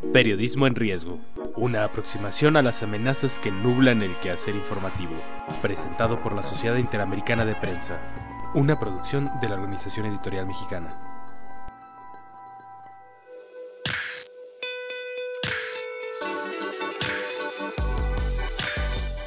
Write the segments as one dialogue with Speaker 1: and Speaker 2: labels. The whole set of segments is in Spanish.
Speaker 1: Periodismo en riesgo. Una aproximación a las amenazas que nublan el quehacer informativo. Presentado por la Sociedad Interamericana de Prensa. Una producción de la Organización Editorial Mexicana.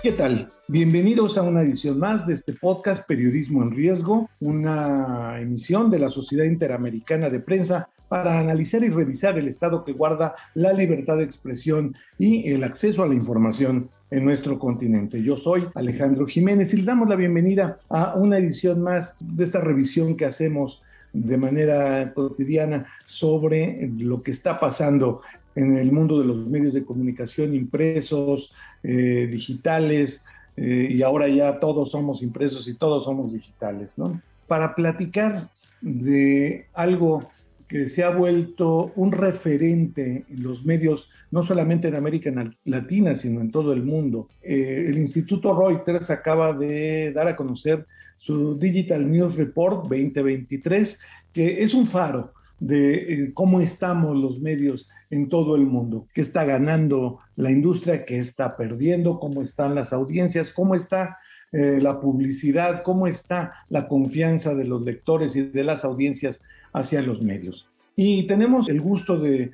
Speaker 2: ¿Qué tal? Bienvenidos a una edición más de este podcast Periodismo en Riesgo, una emisión de la Sociedad Interamericana de Prensa para analizar y revisar el estado que guarda la libertad de expresión y el acceso a la información en nuestro continente. Yo soy Alejandro Jiménez y le damos la bienvenida a una edición más de esta revisión que hacemos de manera cotidiana sobre lo que está pasando en el mundo de los medios de comunicación impresos, eh, digitales, eh, y ahora ya todos somos impresos y todos somos digitales, ¿no? Para platicar de algo que se ha vuelto un referente en los medios, no solamente en América Latina, sino en todo el mundo. Eh, el Instituto Reuters acaba de dar a conocer su Digital News Report 2023, que es un faro de cómo estamos los medios en todo el mundo, qué está ganando la industria, qué está perdiendo, cómo están las audiencias, cómo está eh, la publicidad, cómo está la confianza de los lectores y de las audiencias hacia los medios. Y tenemos el gusto de,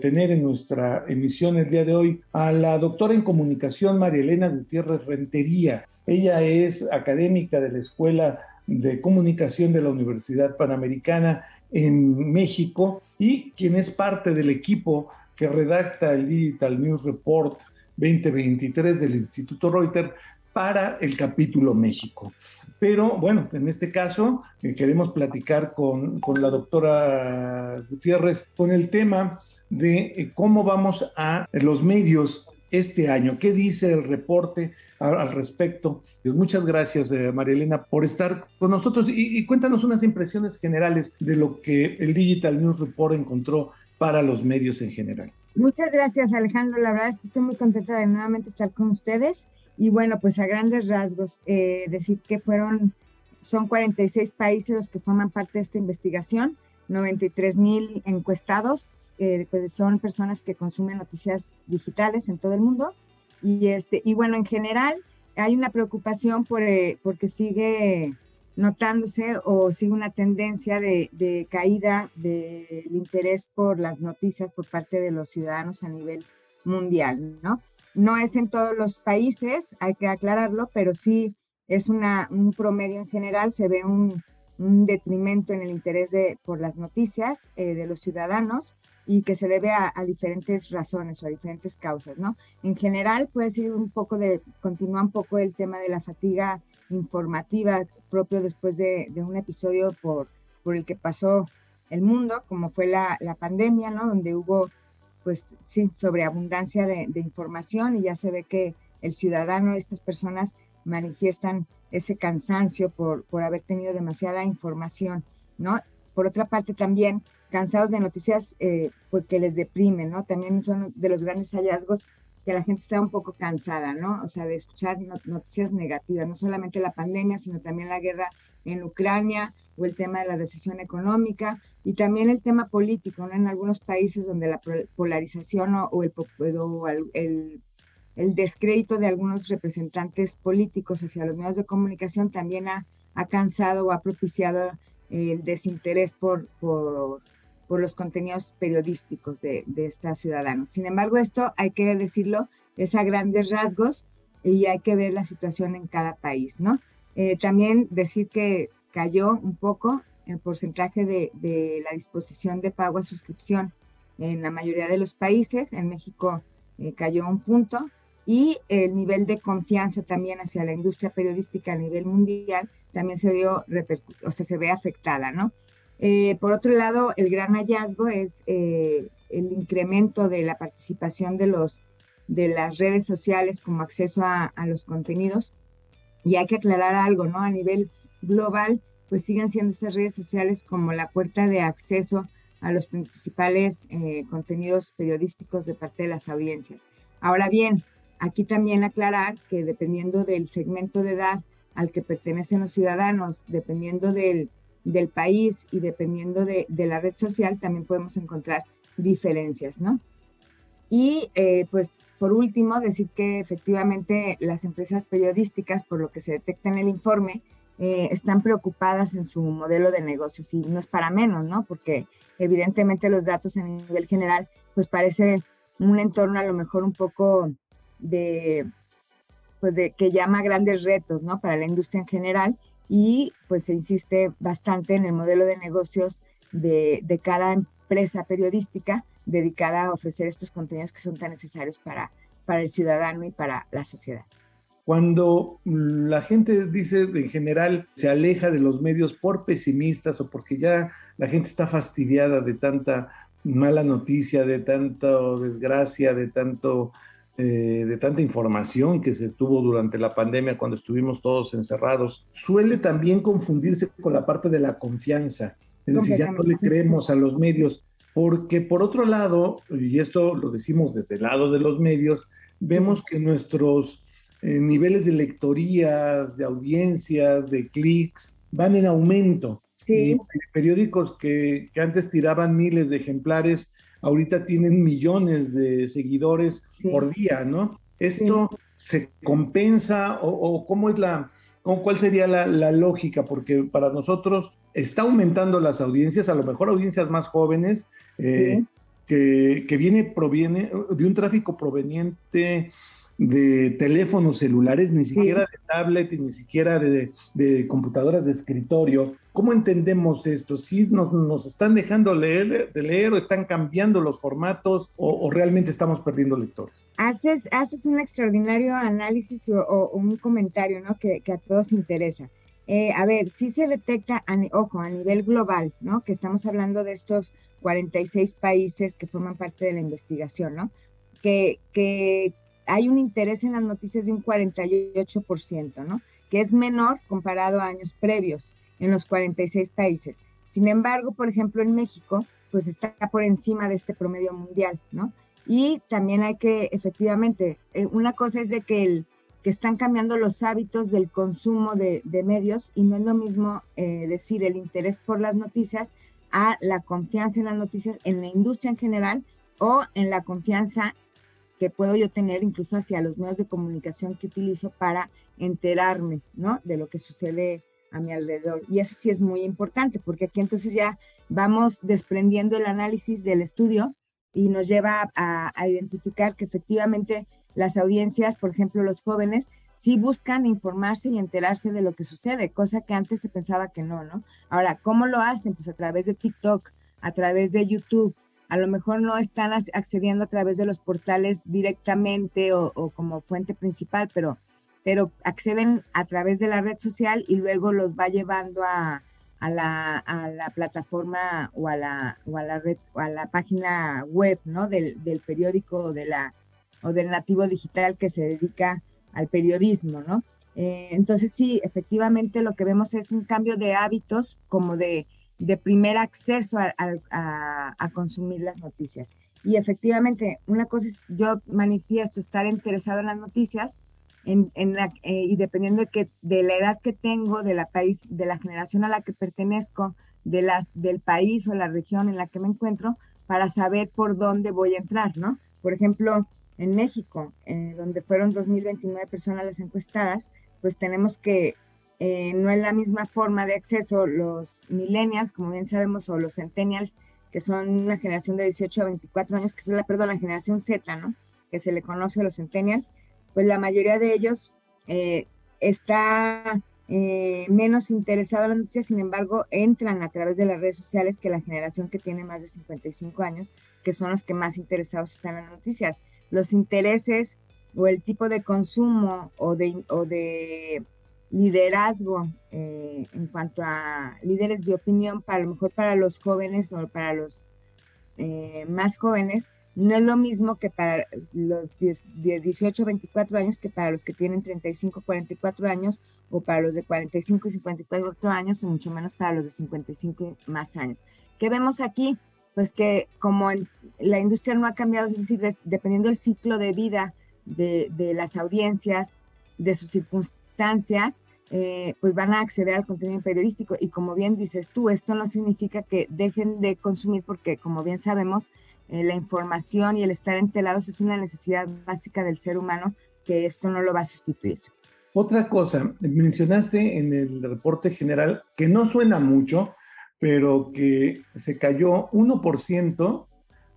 Speaker 2: tener en nuestra emisión el día de hoy a la doctora en comunicación María Elena Gutiérrez Rentería. Ella es académica de la Escuela de Comunicación de la Universidad Panamericana en México y quien es parte del equipo que redacta el Digital News Report 2023 del Instituto Reuters para el capítulo México. Pero bueno, en este caso eh, queremos platicar con, la doctora Gutiérrez con el tema de eh, cómo vamos a los medios este año. ¿Qué dice el reporte al respecto? Pues muchas gracias, eh, María por estar con nosotros y, cuéntanos unas impresiones generales de lo que el Digital News Report encontró para los medios en general.
Speaker 3: Muchas gracias, Alejandro. La verdad es que estoy muy contenta de nuevamente estar con ustedes. Y bueno, pues a grandes rasgos, eh, decir que fueron, son 46 países los que forman parte de esta investigación 93 mil encuestados, eh, pues son personas que consumen noticias digitales en todo el mundo. Y, este, y bueno, en general hay una preocupación por, eh, porque sigue notándose o sigue una tendencia de, caída del interés por las noticias por parte de los ciudadanos a nivel mundial, ¿no? No es en todos los países, hay que aclararlo, pero sí es una, un promedio en general, se ve un, un detrimento en el interés de, por las noticias eh, de los ciudadanos y que se debe a, diferentes razones o a diferentes causas, ¿no? En general puede ser un poco de, continúa un poco el tema de la fatiga informativa propio después de, un episodio por, por el que pasó el mundo, como fue la, la pandemia, ¿no? Donde hubo, pues sí, sobreabundancia de, de información y ya se ve que el ciudadano, estas personas manifiestan ese cansancio por, por haber tenido demasiada información, ¿no? Por otra parte, también cansados de noticias eh, porque les deprimen, ¿no? También son de los grandes hallazgos que la gente está un poco cansada, ¿no? O sea, de escuchar noticias negativas, no solamente la pandemia, sino también la guerra en Ucrania o el tema de la recesión económica y también el tema político, ¿no? En algunos países donde la polarización o, el, o el el descrédito de algunos representantes políticos hacia los medios de comunicación también ha, cansado o ha propiciado el desinterés por, por, los contenidos periodísticos de, de estos ciudadanos. Sin embargo, esto hay que decirlo, es a grandes rasgos y hay que ver la situación en cada país, ¿no? Eh, también decir que cayó un poco el porcentaje de, de, la disposición de pago a suscripción en la mayoría de los países. En México eh, cayó un punto y el nivel de confianza también hacia la industria periodística a nivel mundial también se vio, o sea, se ve afectada, ¿no? Eh, por otro lado, el gran hallazgo es eh, el incremento de la participación de, los, las redes sociales como acceso a, a, los contenidos. Y hay que aclarar algo, ¿no? A nivel global, pues siguen siendo estas redes sociales como la puerta de acceso a los principales eh, contenidos periodísticos de parte de las audiencias. Ahora bien, aquí también aclarar que dependiendo del segmento de edad al que pertenecen los ciudadanos, dependiendo del, del país y dependiendo de, la red social, también podemos encontrar diferencias, ¿no? Y eh, pues por último, decir que efectivamente las empresas periodísticas, por lo que se detecta en el informe, eh, están preocupadas en su modelo de negocios y no es para menos, ¿no? Porque evidentemente los datos a nivel general, pues parece un entorno a lo mejor un poco de, pues de que llama grandes retos, ¿no? Para la industria en general y pues se insiste bastante en el modelo de negocios de, de cada empresa periodística dedicada a ofrecer estos contenidos que son tan necesarios para, para el ciudadano y para la sociedad.
Speaker 2: Cuando la gente dice en general se aleja de los medios por pesimistas o porque ya la gente está fastidiada de tanta mala noticia, de tanta desgracia, de tanto eh, de tanta información que se tuvo durante la pandemia cuando estuvimos todos encerrados, suele también confundirse con la parte de la confianza. Es decir, ya no le creemos a los medios, porque por otro lado, y esto lo decimos desde el lado de los medios, vemos que nuestros eh, niveles de lectorías, de audiencias, de clics, van en aumento.
Speaker 3: Sí.
Speaker 2: periódicos que, que, antes tiraban miles de ejemplares, ahorita tienen millones de seguidores sí. por día, ¿no? ¿Esto sí. se compensa o, o, cómo es la, o cuál sería la, la, lógica? Porque para nosotros está aumentando las audiencias, a lo mejor audiencias más jóvenes, eh, que, que, viene, proviene de un tráfico proveniente de teléfonos celulares, ni siquiera sí. de tablet y ni siquiera de, de, computadoras de escritorio. ¿Cómo entendemos esto? ¿Sí nos, nos están dejando leer, de leer o están cambiando los formatos o, o realmente estamos perdiendo lectores?
Speaker 3: Haces, haces un extraordinario análisis o, o un comentario ¿no? que, que, a todos interesa. Eh, a ver, sí se detecta, a, ojo, a nivel global, ¿no? Que estamos hablando de estos 46 países que forman parte de la investigación, ¿no? Que, que hay un interés en las noticias de un 48%, ¿no? Que es menor comparado a años previos en los 46 países. Sin embargo, por ejemplo, en México, pues está por encima de este promedio mundial, ¿no? Y también hay que, efectivamente, eh, una cosa es de que, el, que están cambiando los hábitos del consumo de, medios y no es lo mismo eh, decir el interés por las noticias a la confianza en las noticias en la industria en general o en la confianza que puedo yo tener incluso hacia los medios de comunicación que utilizo para enterarme, ¿no? De lo que sucede a mi alrededor. Y eso sí es muy importante, porque aquí entonces ya vamos desprendiendo el análisis del estudio y nos lleva a, a identificar que efectivamente las audiencias, por ejemplo, los jóvenes, sí buscan informarse y enterarse de lo que sucede, cosa que antes se pensaba que no, ¿no? Ahora, ¿cómo lo hacen? Pues a través de TikTok, a través de YouTube, a lo mejor no están accediendo a través de los portales directamente o, como fuente principal, pero, pero acceden a través de la red social y luego los va llevando a, la, plataforma o a la, o a la red o a la página web ¿no? del, del periódico o, de la, o del nativo digital que se dedica al periodismo, ¿no? Eh, entonces sí, efectivamente lo que vemos es un cambio de hábitos como de de primer acceso a, a, a, consumir las noticias. Y efectivamente, una cosa es, yo manifiesto estar interesado en las noticias en, en eh, y dependiendo de, que, de la edad que tengo, de la, país, de la generación a la que pertenezco, de las, del país o la región en la que me encuentro, para saber por dónde voy a entrar, ¿no? Por ejemplo, en México, eh, donde fueron 2.029 personas las encuestadas, pues tenemos que eh, no es la misma forma de acceso los millennials, como bien sabemos, o los centennials, que son una generación de 18 a 24 años, que es la, perdón, la generación Z, ¿no? Que se le conoce a los centennials, pues la mayoría de ellos eh, está eh, menos interesado en la noticia, sin embargo, entran a través de las redes sociales que la generación que tiene más de 55 años, que son los que más interesados están en las noticias. Los intereses o el tipo de consumo o de liderazgo eh, en cuanto a líderes de opinión, para lo mejor para los jóvenes o para los eh, más jóvenes, no es lo mismo que para los 18, 24 años que para los que tienen 35, 44 años o para los de 45 y 54 años o mucho menos para los de 55 y más años. ¿Qué vemos aquí? Pues que como la industria no ha cambiado, es decir, dependiendo del ciclo de vida de, de las audiencias, de sus circunstancias, eh, pues van a acceder al contenido periodístico. Y como bien dices tú, esto no significa que dejen de consumir porque, como bien sabemos, eh, la información y el estar entelados es una necesidad básica del ser humano que esto no lo va a sustituir.
Speaker 2: Otra cosa, mencionaste en el reporte general que no suena mucho, pero que se cayó 1%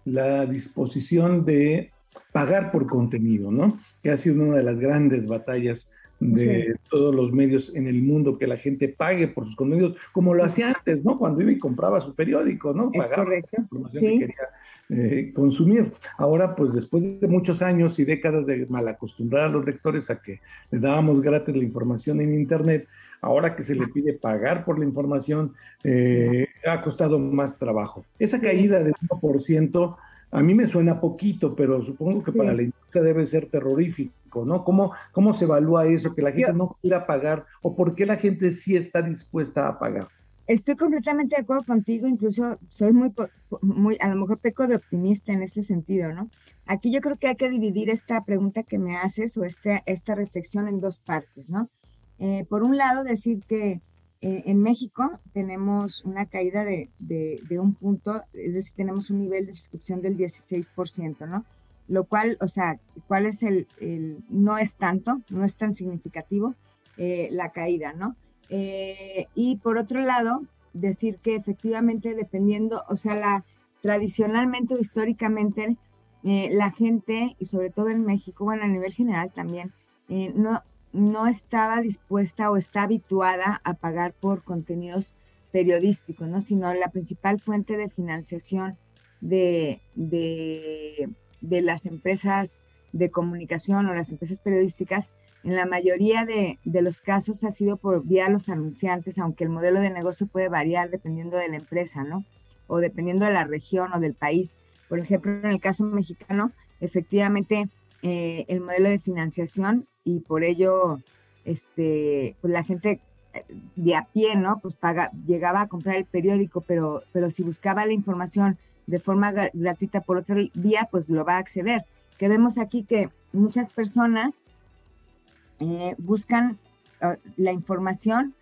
Speaker 2: la disposición de pagar por contenido, ¿no? Que ha sido una de las grandes batallas de todos los medios en el mundo, que la gente pague por sus contenidos, como lo hacía antes, ¿no? Cuando iba y compraba su periódico, ¿no?
Speaker 3: Pagaba la
Speaker 2: información que quería eh, consumir. Ahora, pues después de muchos años y décadas de malacostumbrar a los lectores a que les dábamos gratis la información en Internet, ahora que se le pide pagar por la información, eh, ha costado más trabajo. Esa caída de 1%, a mí me suena poquito, pero supongo que para la industria debe ser terrorífico, ¿no? ¿Cómo, ¿Cómo se evalúa eso, que la gente no quiera pagar o por qué la gente sí está dispuesta a pagar?
Speaker 3: Estoy completamente de acuerdo contigo, incluso soy muy, muy, a lo mejor peco de optimista en este sentido, ¿no? Aquí yo creo que hay que dividir esta pregunta que me haces o este, esta reflexión en dos partes, ¿no? Eh, por un lado, decir que eh, en México tenemos una caída de, un punto, es decir, tenemos un nivel de suscripción del 16%, ¿no? Lo cual, o sea, ¿cuál es el, no es tanto, no es tan significativo eh, la caída, ¿no? Eh, y por otro lado, decir que efectivamente dependiendo, o sea, la, tradicionalmente o históricamente, la gente, y sobre todo en México, bueno, a nivel general también, no, no estaba dispuesta o está habituada a pagar por contenidos periodísticos, ¿no? Sino la principal fuente de financiación de, las empresas de comunicación o las empresas periodísticas, en la mayoría de, de, los casos ha sido por vía los anunciantes, aunque el modelo de negocio puede variar dependiendo de la empresa, ¿no? O dependiendo de la región o del país. Por ejemplo, en el caso mexicano, efectivamente, eh, el modelo de financiación y por ello este, pues la gente eh, de a pie, ¿no? Pues paga, llegaba a comprar el periódico, pero, pero si buscaba la información de forma gratuita por otro día, pues lo va a acceder. Que vemos aquí que muchas personas eh, buscan ah, la información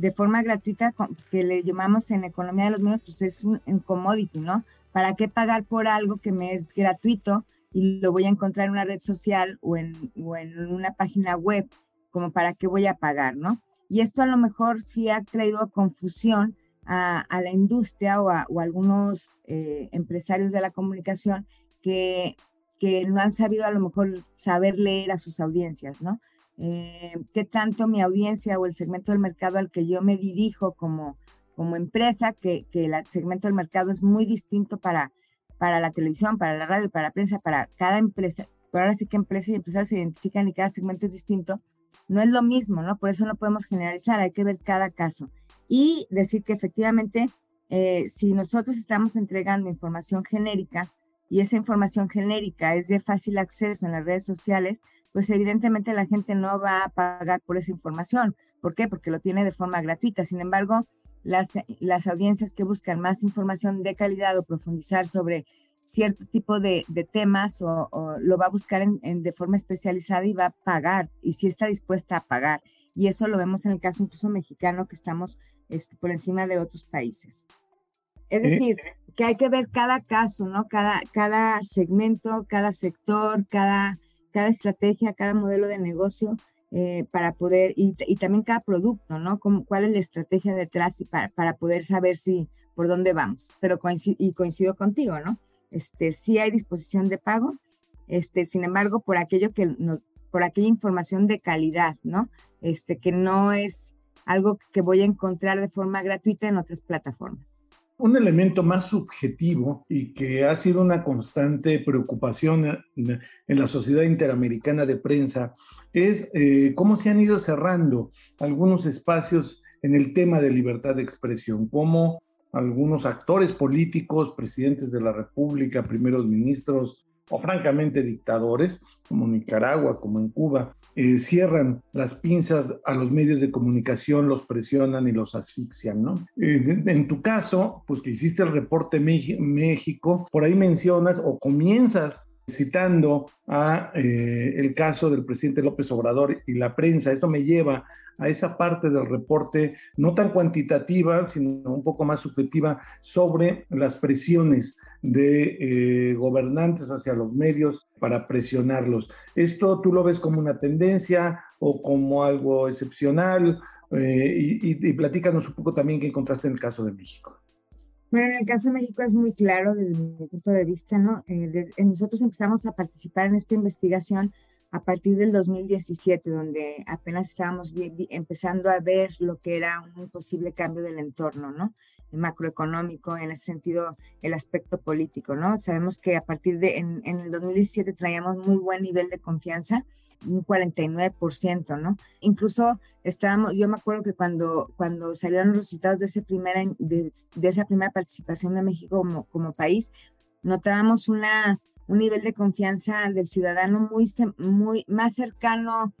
Speaker 3: de forma gratuita, que le llamamos en economía de los medios, pues es un, commodity, ¿no? ¿Para qué pagar por algo que me es gratuito y lo voy a encontrar en una red social o en, una página web, como para qué voy a pagar, ¿no? Y esto a lo mejor sí ha traído confusión a, la industria o a, algunos eh, empresarios de la comunicación que, que no han sabido a lo mejor saber leer a sus audiencias, ¿no? Eh, ¿Qué tanto mi audiencia o el segmento del mercado al que yo me dirijo como, como empresa, que, el segmento del mercado es muy distinto para, para la televisión, para la radio, para la prensa, para cada empresa, pero ahora sí que empresas y empresarios se identifican y cada segmento es distinto, no es lo mismo, ¿no? Por eso no podemos generalizar, hay que ver cada caso. Y decir que efectivamente, eh, si nosotros estamos entregando información genérica y esa información genérica es de fácil acceso en las redes sociales, pues evidentemente la gente no va a pagar por esa información. ¿Por qué? Porque lo tiene de forma gratuita. Sin embargo, las, las audiencias que buscan más información de calidad o profundizar sobre cierto tipo de, temas o, lo va a buscar en, de forma especializada y va a pagar y si está dispuesta a pagar. Y eso lo vemos en el caso incluso mexicano que estamos este, por encima de otros países. Es decir, que hay que ver cada caso, ¿no? Cada, cada segmento, cada sector, cada, cada estrategia, cada modelo de negocio eh, para poder, y, también cada producto, ¿no? Como, ¿Cuál es la estrategia detrás y para, para poder saber si por dónde vamos? Pero coincido, y coincido contigo, ¿no? Este, sí hay disposición de pago, este, sin embargo, por aquello que nos, por aquella información de calidad, ¿no? Este, que no es algo que voy a encontrar de forma gratuita en otras plataformas.
Speaker 2: un elemento más subjetivo y que ha sido una constante preocupación en la Sociedad Interamericana de Prensa es eh, cómo se han ido cerrando algunos espacios en el tema de libertad de expresión, cómo algunos actores políticos, presidentes de la República, primeros ministros, o francamente dictadores, como Nicaragua, como en Cuba, eh, cierran las pinzas a los medios de comunicación, los presionan y los asfixian, ¿no? Eh, en tu caso, pues que hiciste el reporte México, por ahí mencionas o comienzas citando a eh, el caso del presidente López Obrador y la prensa. Esto me lleva a esa parte del reporte no tan cuantitativa, sino un poco más subjetiva sobre las presiones de eh, gobernantes hacia los medios para presionarlos. ¿Esto tú lo ves como una tendencia o como algo excepcional? Eh, y, y platícanos un poco también qué encontraste en el caso de México.
Speaker 3: Bueno, en el caso de México es muy claro desde mi punto de vista, ¿no? Eh, nosotros empezamos a participar en esta investigación a partir del 2017, donde apenas estábamos empezando a ver lo que era un posible cambio del entorno, ¿no? Macroeconómico, en ese sentido, el aspecto político, ¿no? Sabemos que a partir de, en, en el 2017 traíamos muy buen nivel de confianza un 49%, ¿no? Incluso estábamos, yo me acuerdo que cuando, cuando salieron los resultados de, ese primera, de, esa primera participación de México como, como país, notábamos una, un nivel de confianza del ciudadano muy, muy más cercano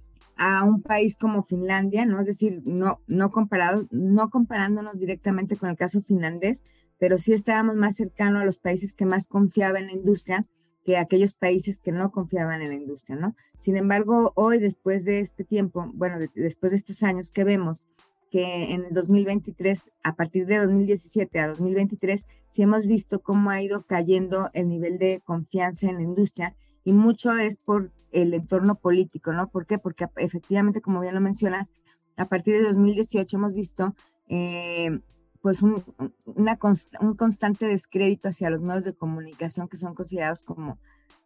Speaker 3: a un país como Finlandia, ¿no? Es decir, no, no, comparado, no comparándonos directamente con el caso finlandés, pero sí estábamos más cercanos a los países que más confiaban en la industria que aquellos países que no confiaban en la industria, ¿no? Sin embargo, hoy, después de este tiempo, bueno, después de estos años que vemos que en el 2023, a partir de 2017 a 2023, sí hemos visto cómo ha ido cayendo el nivel de confianza en la industria y mucho es por el entorno político, ¿no? ¿Por qué? Porque efectivamente, como bien lo mencionas, a partir de 2018 hemos visto eh, pues un, un constante descrédito hacia los medios de comunicación que son considerados como,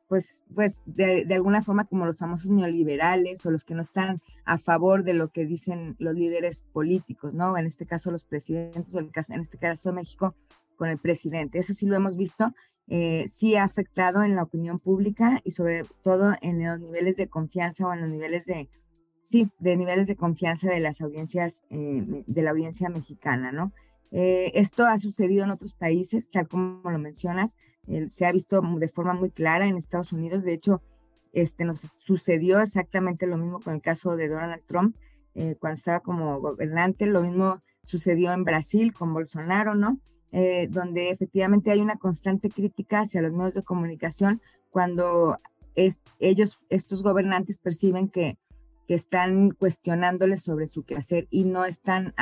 Speaker 3: pues, pues de, de, alguna forma como los famosos neoliberales o los que no están a favor de lo que dicen los líderes políticos, ¿no? En este caso los presidentes o en este caso México con el presidente. Eso sí lo hemos visto, eh, sí ha afectado en la opinión pública y sobre todo en los niveles de confianza o en los niveles de, sí, de niveles de confianza de las audiencias, eh, de la audiencia mexicana, ¿no? Eh, esto ha sucedido en otros países, tal como lo mencionas, se ha visto de forma muy clara en Estados Unidos. De hecho, este, nos sucedió exactamente lo mismo con el caso de Donald Trump eh, cuando estaba como gobernante. Lo mismo sucedió en Brasil con Bolsonaro, ¿no? Eh, donde efectivamente hay una constante crítica hacia los medios de comunicación cuando ellos, estos gobernantes, perciben que, están cuestionándoles sobre su quehacer y no están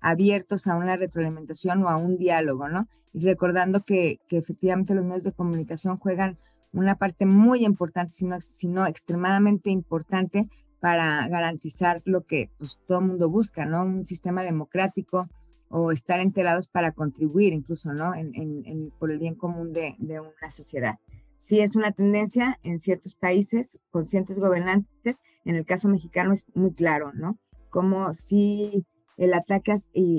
Speaker 3: abiertos a una retroalimentación o a un diálogo, ¿no? Y recordando que, que efectivamente los medios de comunicación juegan una parte muy importante, sino, sino extremadamente importante para garantizar lo que pues, todo el mundo busca, ¿no? Un sistema democrático o estar enterados para contribuir incluso, ¿no? En, en, por el bien común de, de, una sociedad. Sí es una tendencia en ciertos países con ciertos gobernantes, en el caso mexicano es muy claro, ¿no? Como si el ataque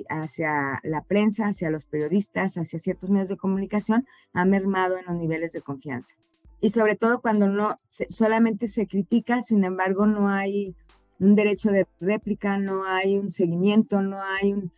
Speaker 3: hacia la prensa, hacia los periodistas, hacia ciertos medios de comunicación ha mermado en los niveles de confianza. Y sobre todo cuando no solamente se critica, sin embargo, no hay un derecho de réplica, no hay un seguimiento, no hay un,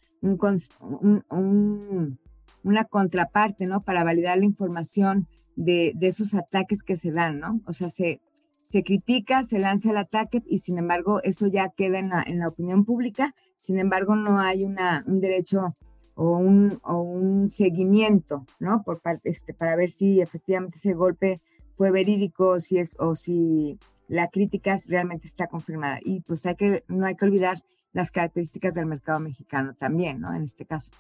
Speaker 3: una contraparte, ¿no? Para validar la información de, esos ataques que se dan, ¿no? O sea, se, se critica, se lanza el ataque y sin embargo eso ya queda en la, en la opinión pública, sin embargo no hay un derecho o un, o un seguimiento, ¿no? Por parte, este, para ver si efectivamente ese golpe fue verídico, si es, o si la crítica realmente está confirmada. Y pues hay que, no hay que olvidar las características del mercado mexicano también, ¿no? En este caso.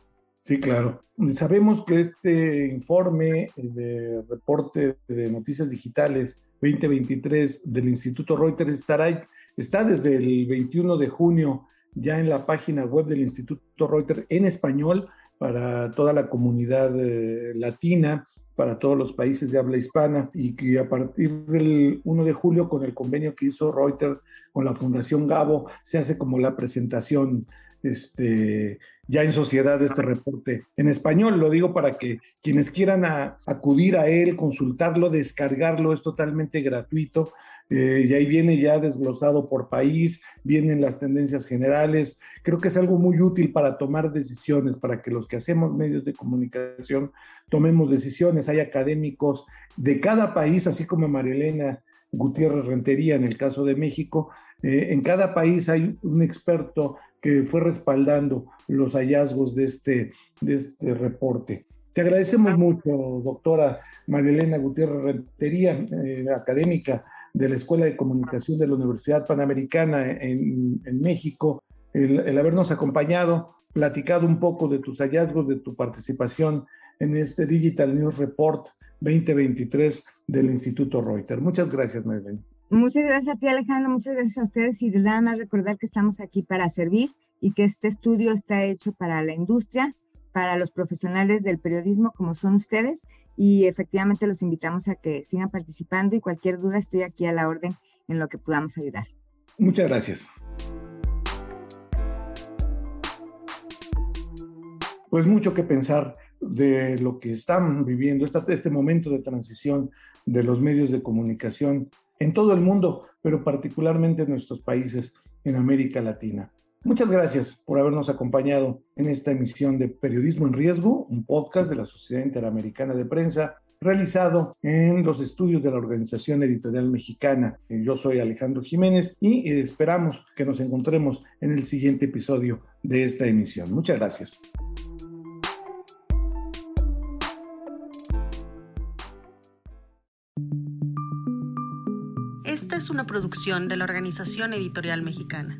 Speaker 2: Sí, claro. Sabemos que este informe de reporte de noticias digitales 2023 del Instituto Reuters estará, está desde el 21 de junio ya en la página web del Instituto Reuters en español para toda la comunidad eh, latina, para todos los países de habla hispana y que a partir del 1 de julio con el convenio que hizo Reuters con la Fundación Gabo se hace como la presentación este, ya en sociedad este reporte en español. Lo digo para que quienes quieran acudir a él, consultarlo, descargarlo, es totalmente gratuito. Eh, y ahí viene ya desglosado por país, vienen las tendencias generales. Creo que es algo muy útil para tomar decisiones, para que los que hacemos medios de comunicación tomemos decisiones. Hay académicos de cada país, así como Marilena Gutiérrez Rentería en el caso de México. Eh, en cada país hay un experto que fue respaldando los hallazgos de este, de este reporte. Te agradecemos mucho, doctora Marilena Gutiérrez Rentería, eh, académica de la Escuela de Comunicación de la Universidad Panamericana en, México, el, habernos acompañado, platicado un poco de tus hallazgos, de tu participación en este Digital News Report 2023 del Instituto Reuters. Muchas gracias, Marilena.
Speaker 3: Muchas gracias a ti, Alejandro. Muchas gracias a ustedes. Y nada más recordar que estamos aquí para servir y que este estudio está hecho para la industria, para los profesionales del periodismo como son ustedes y efectivamente los invitamos a que sigan participando y cualquier duda estoy aquí a la orden en lo que podamos ayudar.
Speaker 2: Muchas gracias. Pues mucho que pensar de lo que están viviendo, este momento de transición de los medios de comunicación en todo el mundo, pero particularmente en nuestros países en América Latina. Muchas gracias por habernos acompañado en esta emisión de Periodismo en Riesgo, un podcast de la Sociedad Interamericana de Prensa realizado en los estudios de la Organización Editorial Mexicana. Yo soy Alejandro Jiménez y esperamos que nos encontremos en el siguiente episodio de esta emisión. Muchas gracias.
Speaker 4: Esta es una producción de la Organización Editorial Mexicana.